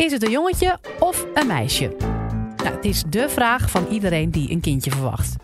Is het een jongetje of een meisje? Nou, het is de vraag van iedereen die een kindje verwacht.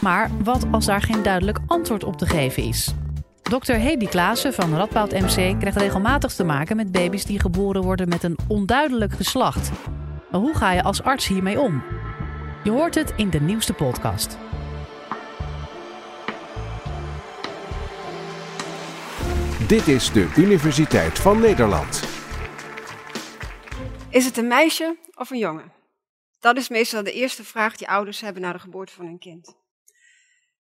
Maar wat als daar geen duidelijk antwoord op te geven is? Dr. Hedy Klaassen van Radboud MC krijgt regelmatig te maken met baby's die geboren worden met een onduidelijk geslacht. Maar hoe ga je als arts hiermee om? Je hoort het in de nieuwste podcast. Dit is de Universiteit van Nederland. Is het een meisje of een jongen? Dat is meestal de eerste vraag die ouders hebben na de geboorte van hun kind.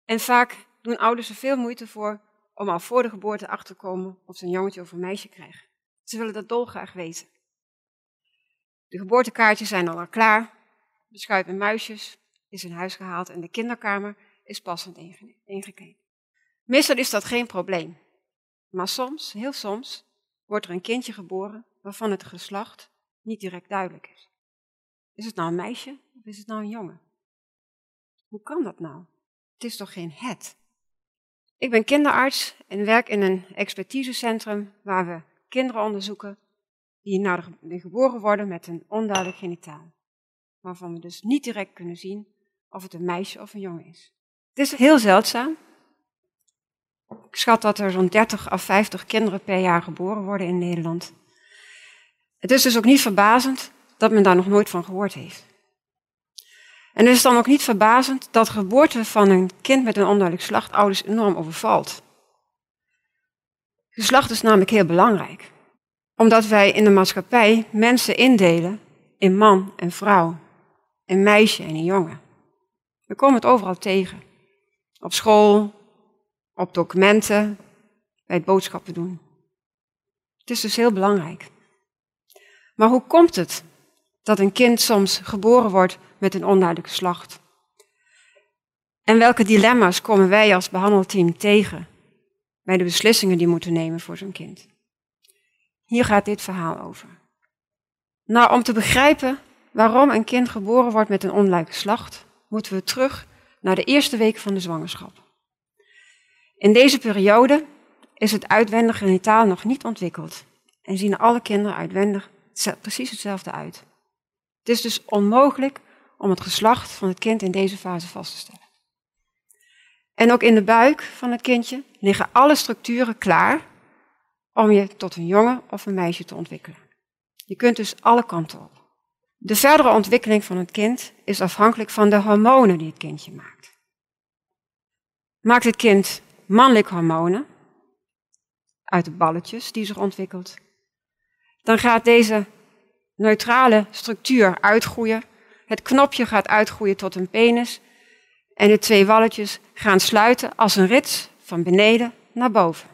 En vaak doen ouders er veel moeite voor om al voor de geboorte achter te komen of ze een jongetje of een meisje krijgen. Ze willen dat dolgraag weten. De geboortekaartjes zijn al, klaar, schuip en muisjes is in huis gehaald en de kinderkamer is passend ingekleed. Meestal is dat geen probleem. Maar soms, heel soms, wordt er een kindje geboren waarvan het geslacht niet direct duidelijk is. Is het nou een meisje of is het nou een jongen? Hoe kan dat nou? Het is toch geen het? Ik ben kinderarts en werk in een expertisecentrum waar we kinderen onderzoeken die de geboren worden met een onduidelijk genitaal. Waarvan we dus niet direct kunnen zien of het een meisje of een jongen is. Het is heel zeldzaam. Ik schat dat er zo'n 30 of 50 kinderen per jaar geboren worden in Nederland. Het is dus ook niet verbazend dat men daar nog nooit van gehoord heeft. En het is dan ook niet verbazend dat geboorte van een kind met een onduidelijk geslacht ouders enorm overvalt. Geslacht is namelijk heel belangrijk, omdat wij in de maatschappij mensen indelen in man en vrouw, in meisje en in jongen. We komen het overal tegen. Op school, op documenten, bij het boodschappen doen. Het is dus heel belangrijk. Maar hoe komt het dat een kind soms geboren wordt met een onduidelijk geslacht? En welke dilemma's komen wij als behandelteam tegen bij de beslissingen die moeten nemen voor zo'n kind? Hier gaat dit verhaal over. Nou, om te begrijpen waarom een kind geboren wordt met een onduidelijk geslacht, moeten we terug naar de eerste week van de zwangerschap. In deze periode is het uitwendig genitaal nog niet ontwikkeld en zien alle kinderen uitwendig precies hetzelfde uit. Het is dus onmogelijk om het geslacht van het kind in deze fase vast te stellen. En ook in de buik van het kindje liggen alle structuren klaar om je tot een jongen of een meisje te ontwikkelen. Je kunt dus alle kanten op. De verdere ontwikkeling van het kind is afhankelijk van de hormonen die het kindje maakt. Maakt het kind mannelijke hormonen uit de balletjes die zich ontwikkelt, dan gaat deze neutrale structuur uitgroeien. Het knopje gaat uitgroeien tot een penis en de twee walletjes gaan sluiten als een rits van beneden naar boven.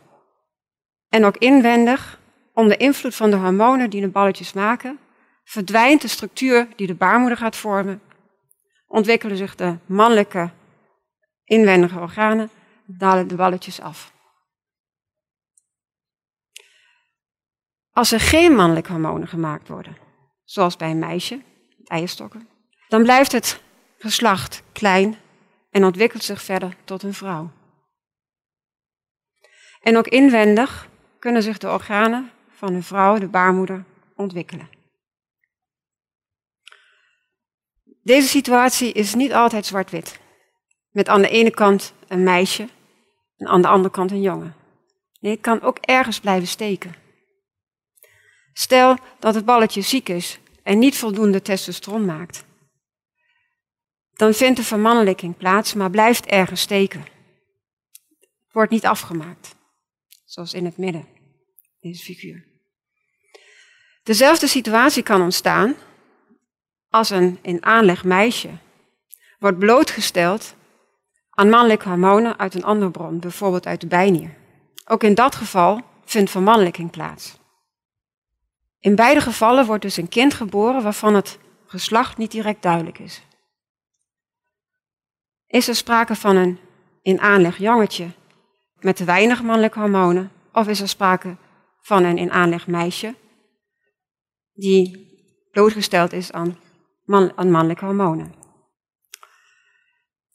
En ook inwendig, onder invloed van de hormonen die de balletjes maken, verdwijnt de structuur die de baarmoeder gaat vormen, ontwikkelen zich de mannelijke inwendige organen, dalen de balletjes af. Als er geen mannelijke hormonen gemaakt worden, zoals bij een meisje, eierstokken, dan blijft het geslacht klein en ontwikkelt zich verder tot een vrouw. En ook inwendig kunnen zich de organen van een vrouw, de baarmoeder, ontwikkelen. Deze situatie is niet altijd zwart-wit. Met aan de ene kant een meisje en aan de andere kant een jongen. Nee, het kan ook ergens blijven steken. Stel dat het balletje ziek is en niet voldoende testosteron maakt. Dan vindt de vermannelijking plaats, maar blijft ergens steken. Wordt niet afgemaakt, zoals in het midden, deze figuur. Dezelfde situatie kan ontstaan als een in aanleg meisje wordt blootgesteld aan mannelijke hormonen uit een andere bron, bijvoorbeeld uit de bijnier. Ook in dat geval vindt vermannelijking plaats. In beide gevallen wordt dus een kind geboren waarvan het geslacht niet direct duidelijk is. Is er sprake van een in aanleg jongetje met te weinig mannelijke hormonen, of is er sprake van een in aanleg meisje die blootgesteld is aan, aan mannelijke hormonen?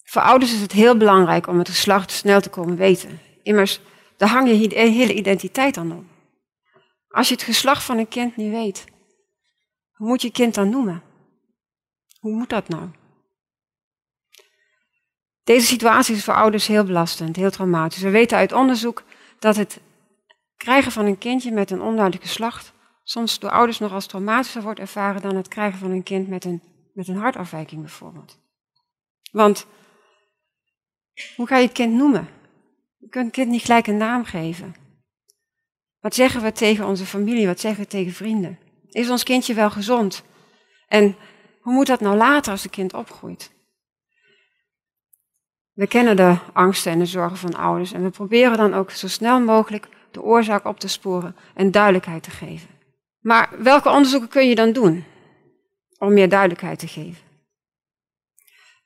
Voor ouders is het heel belangrijk om het geslacht snel te komen weten. Immers, daar hang je hele identiteit aan op. Als je het geslacht van een kind niet weet, Hoe moet je kind dan noemen? Hoe moet dat nou? Deze situatie is voor ouders heel belastend, heel traumatisch. We weten uit onderzoek dat het krijgen van een kindje met een onduidelijke slacht soms door ouders nog als traumatischer wordt ervaren dan het krijgen van een kind met een, met een hartafwijking bijvoorbeeld. Want hoe ga je het kind noemen? Je kunt het kind niet gelijk een naam geven. Wat zeggen we tegen onze familie? Wat zeggen we tegen vrienden? Is ons kindje wel gezond? En hoe moet dat nou later als het kind opgroeit? We kennen de angsten en de zorgen van ouders en we proberen dan ook zo snel mogelijk de oorzaak op te sporen en duidelijkheid te geven. Maar welke onderzoeken kun je dan doen om meer duidelijkheid te geven?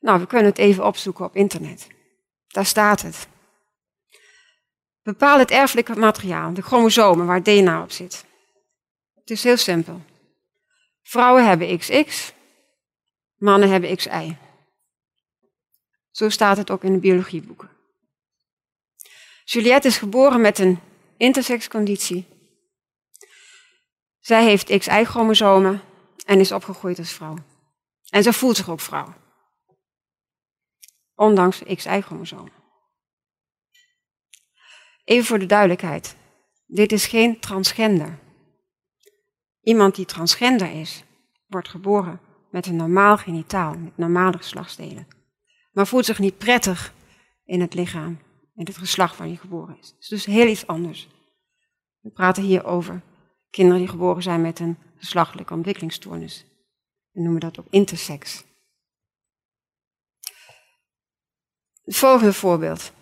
Nou, we kunnen het even opzoeken op internet. Daar staat het. Bepaal het erfelijke materiaal, de chromosomen waar DNA op zit. Het is heel simpel. Vrouwen hebben XX, mannen hebben XY. Zo staat het ook in de biologieboeken. Juliette is geboren met een intersexconditie. Zij heeft XY-chromosomen en is opgegroeid als vrouw. En ze voelt zich ook vrouw. Ondanks XY-chromosomen. Even voor de duidelijkheid. Dit is geen transgender. Iemand die transgender is, wordt geboren met een normaal genitaal, met normale geslachtsdelen. Maar voelt zich niet prettig in het lichaam, in het geslacht waar hij geboren is. Het is dus heel iets anders. We praten hier over kinderen die geboren zijn met een geslachtelijke ontwikkelingsstoornis. We noemen dat ook intersex. Het volgende voorbeeld.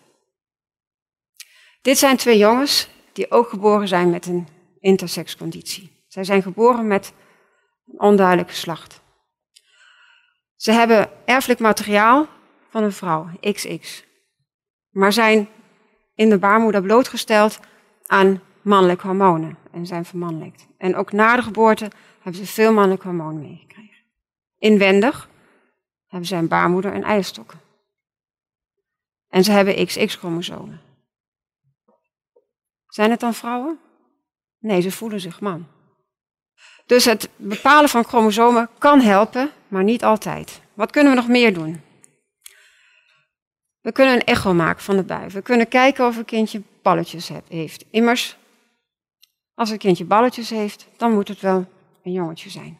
Dit zijn twee jongens die ook geboren zijn met een intersexconditie. Zij zijn geboren met een onduidelijk geslacht. Ze hebben erfelijk materiaal van een vrouw, XX, maar zijn in de baarmoeder blootgesteld aan mannelijke hormonen en zijn vermannelijkt. En ook na de geboorte hebben ze veel mannelijke hormonen meegekregen. Inwendig hebben ze een baarmoeder en eierstokken. En ze hebben XX-chromosomen. Zijn het dan vrouwen? Nee, ze voelen zich man. Dus het bepalen van chromosomen kan helpen, maar niet altijd. Wat kunnen we nog meer doen? We kunnen een echo maken van de bui. We kunnen kijken of een kindje balletjes heeft. Immers, als een kindje balletjes heeft, dan moet het wel een jongetje zijn.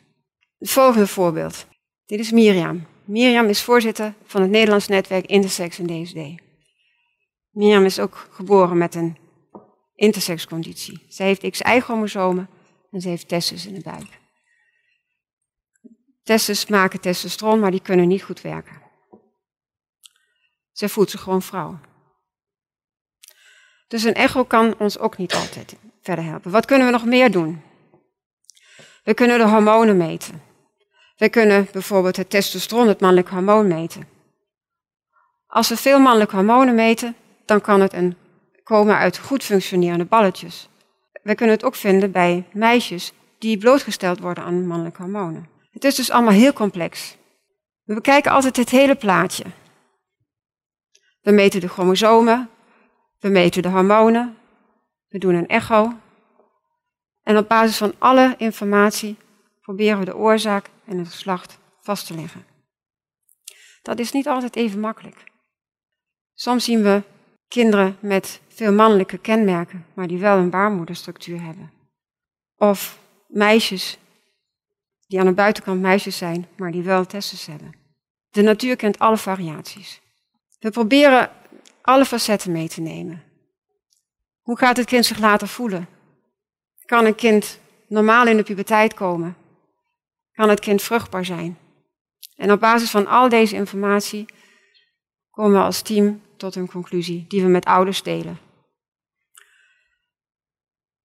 Het volgende voorbeeld. Dit is Mirjam. Mirjam is voorzitter van het Nederlands netwerk Intersex en DSD. Mirjam is ook geboren met een intersexconditie. Zij heeft XY-chromosomen en ze heeft testes in de buik. Testes maken testosteron, maar die kunnen niet goed werken. Zij voelt zich gewoon vrouw. Dus een echo kan ons ook niet altijd verder helpen. Wat kunnen we nog meer doen? We kunnen de hormonen meten. We kunnen bijvoorbeeld het testosteron, het mannelijk hormoon, meten. Als we veel mannelijke hormonen meten, dan kan het een, komen uit goed functionerende balletjes. We kunnen het ook vinden bij meisjes die blootgesteld worden aan mannelijke hormonen. Het is dus allemaal heel complex. We bekijken altijd het hele plaatje. We meten de chromosomen, we meten de hormonen, we doen een echo. En op basis van alle informatie proberen we de oorzaak en het geslacht vast te leggen. Dat is niet altijd even makkelijk. Soms zien we kinderen met veel mannelijke kenmerken, maar die wel een baarmoederstructuur hebben. Of meisjes die aan de buitenkant meisjes zijn, maar die wel testes hebben. De natuur kent alle variaties. We proberen alle facetten mee te nemen. Hoe gaat het kind zich later voelen? Kan een kind normaal in de puberteit komen? Kan het kind vruchtbaar zijn? En op basis van al deze informatie komen we als team tot een conclusie die we met ouders delen.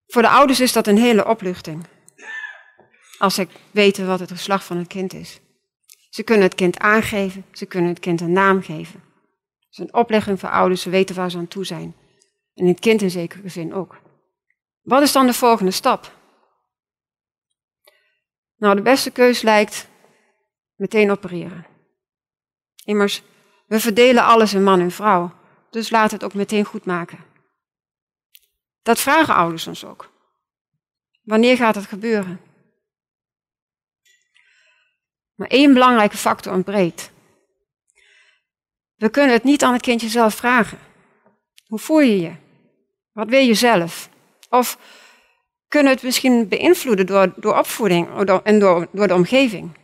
Voor de ouders is dat een hele opluchting. Als ze weten wat het geslacht van het kind is. Ze kunnen het kind aangeven, ze kunnen het kind een naam geven. Het is een oplegging voor ouders, ze weten waar ze aan toe zijn. En het kind in zekere zin ook. Wat is dan de volgende stap? Nou, de beste keus lijkt meteen opereren. Immers, we verdelen alles in man en vrouw, dus laat het ook meteen goed maken. Dat vragen ouders ons ook. Wanneer gaat het gebeuren? Maar één belangrijke factor ontbreekt. We kunnen het niet aan het kindje zelf vragen. Hoe voel je je? Wat wil je zelf? Of kunnen we het misschien beïnvloeden door, door opvoeding en door, door de omgeving?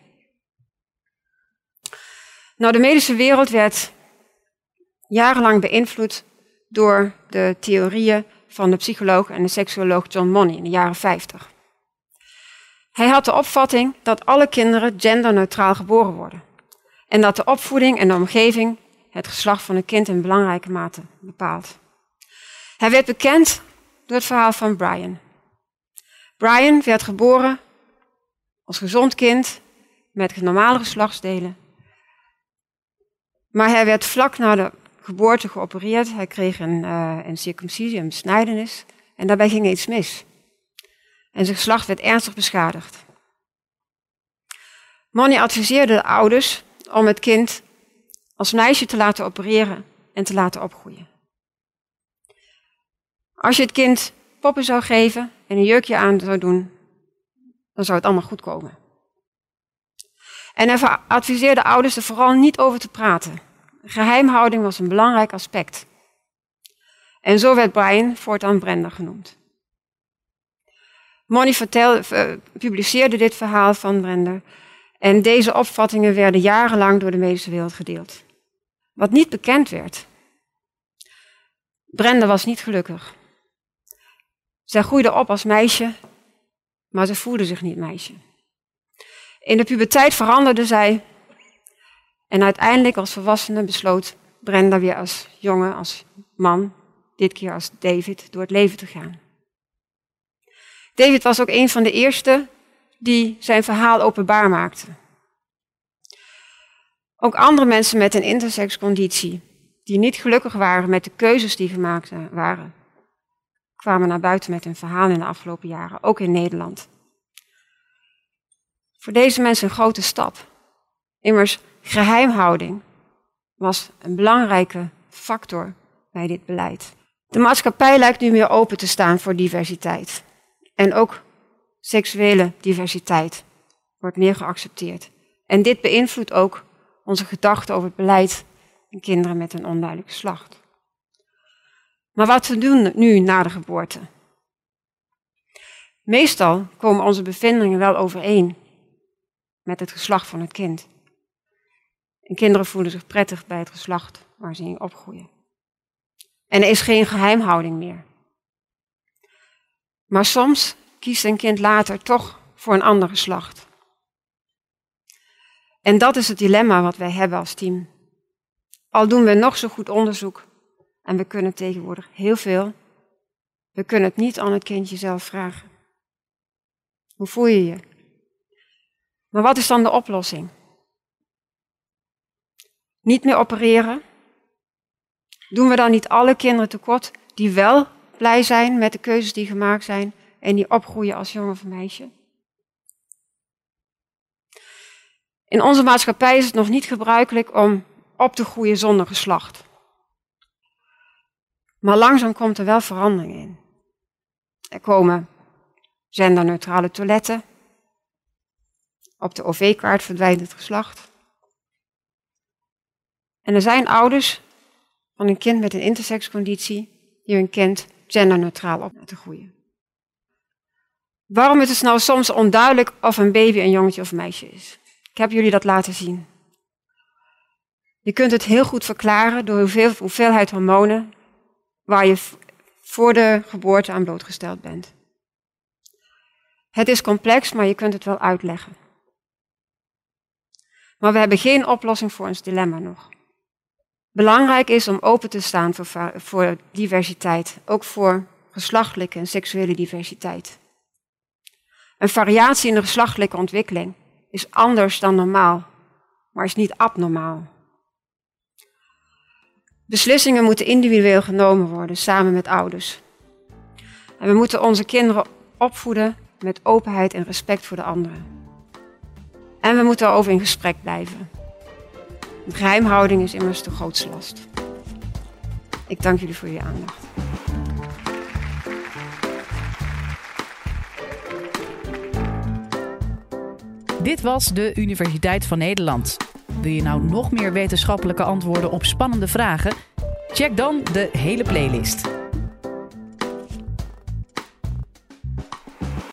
Nou, de medische wereld werd jarenlang beïnvloed door de theorieën van de psycholoog en de seksuoloog John Money in de jaren 50. Hij had de opvatting dat alle kinderen genderneutraal geboren worden en dat de opvoeding en de omgeving het geslacht van een kind in belangrijke mate bepaalt. Hij werd bekend door het verhaal van Brian. Brian werd geboren als gezond kind met normale geslachtsdelen. Maar hij werd vlak na de geboorte geopereerd. Hij kreeg een, uh, een circumcisie, een besnijdenis. En daarbij ging iets mis. En zijn geslacht werd ernstig beschadigd. Money adviseerde de ouders om het kind als meisje te laten opereren en te laten opgroeien. Als je het kind poppen zou geven en een jurkje aan zou doen, dan zou het allemaal goed komen. En hij adviseerde ouders er vooral niet over te praten. Geheimhouding was een belangrijk aspect. En zo werd Brian voortaan Brenda genoemd. Moni vertelde, publiceerde dit verhaal van Brenda en deze opvattingen werden jarenlang door de medische wereld gedeeld. Wat niet bekend werd. Brenda was niet gelukkig. Zij groeide op als meisje, maar ze voelde zich niet meisje. In de puberteit veranderde zij en uiteindelijk als volwassene besloot Brenda weer als jongen, als man, dit keer als David, door het leven te gaan. David was ook een van de eerste die zijn verhaal openbaar maakte. Ook andere mensen met een intersexconditie, die niet gelukkig waren met de keuzes die gemaakt waren, kwamen naar buiten met hun verhaal in de afgelopen jaren, ook in Nederland. Voor deze mensen een grote stap. Immers, geheimhouding was een belangrijke factor bij dit beleid. De maatschappij lijkt nu meer open te staan voor diversiteit. En ook seksuele diversiteit wordt meer geaccepteerd. En dit beïnvloedt ook onze gedachten over het beleid en kinderen met een onduidelijk geslacht. Maar wat te doen nu na de geboorte? Meestal komen onze bevindingen wel overeen met het geslacht van het kind. En kinderen voelen zich prettig bij het geslacht waar ze in opgroeien. En er is geen geheimhouding meer. Maar soms kiest een kind later toch voor een ander geslacht. En dat is het dilemma wat wij hebben als team. Al doen we nog zo goed onderzoek en we kunnen tegenwoordig heel veel, we kunnen het niet aan het kindje zelf vragen. Hoe voel je je? Maar wat is dan de oplossing? Niet meer opereren? Doen we dan niet alle kinderen tekort die wel blij zijn met de keuzes die gemaakt zijn en die opgroeien als jongen of meisje? In onze maatschappij is het nog niet gebruikelijk om op te groeien zonder geslacht. Maar langzaam komt er wel verandering in. Er komen genderneutrale toiletten. Op de OV-kaart verdwijnt het geslacht. En er zijn ouders van een kind met een intersexconditie die hun kind genderneutraal op laten groeien. Waarom is het nou soms onduidelijk of een baby een jongetje of meisje is? Ik heb jullie dat laten zien. Je kunt het heel goed verklaren door hoeveel, hoeveelheid hormonen waar je voor de geboorte aan blootgesteld bent. Het is complex, maar je kunt het wel uitleggen. Maar we hebben geen oplossing voor ons dilemma nog. Belangrijk is om open te staan voor, voor diversiteit, ook voor geslachtelijke en seksuele diversiteit. Een variatie in de geslachtelijke ontwikkeling is anders dan normaal, maar is niet abnormaal. Beslissingen moeten individueel genomen worden, samen met ouders. En we moeten onze kinderen opvoeden met openheid en respect voor de anderen. En we moeten erover in gesprek blijven. Geheimhouding is immers de grootste last. Ik dank jullie voor je aandacht. Dit was de Universiteit van Nederland. Wil je nou nog meer wetenschappelijke antwoorden op spannende vragen? Check dan de hele playlist.